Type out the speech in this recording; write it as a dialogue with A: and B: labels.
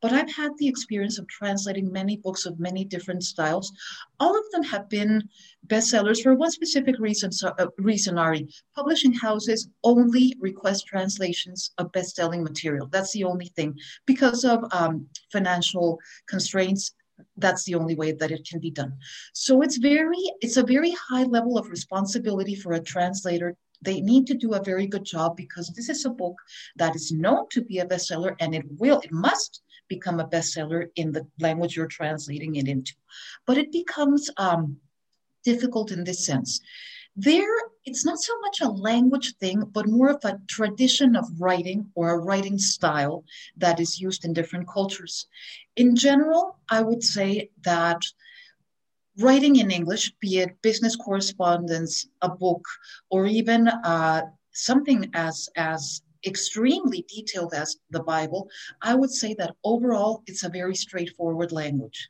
A: but I've had the experience of translating many books of many different styles. All of them have been bestsellers for one specific reason. So, uh, reason, Ari, publishing houses only request translations of best-selling material. That's the only thing because of um, financial constraints that's the only way that it can be done so it's very it's a very high level of responsibility for a translator they need to do a very good job because this is a book that is known to be a bestseller and it will it must become a bestseller in the language you're translating it into. But it becomes um, difficult in this sense. There it's not so much a language thing but more of a tradition of writing or a writing style that is used in different cultures. In general i would say that writing in english be it business correspondence a book or even uh, something as as extremely detailed as the bible i would say that overall it's a very straightforward language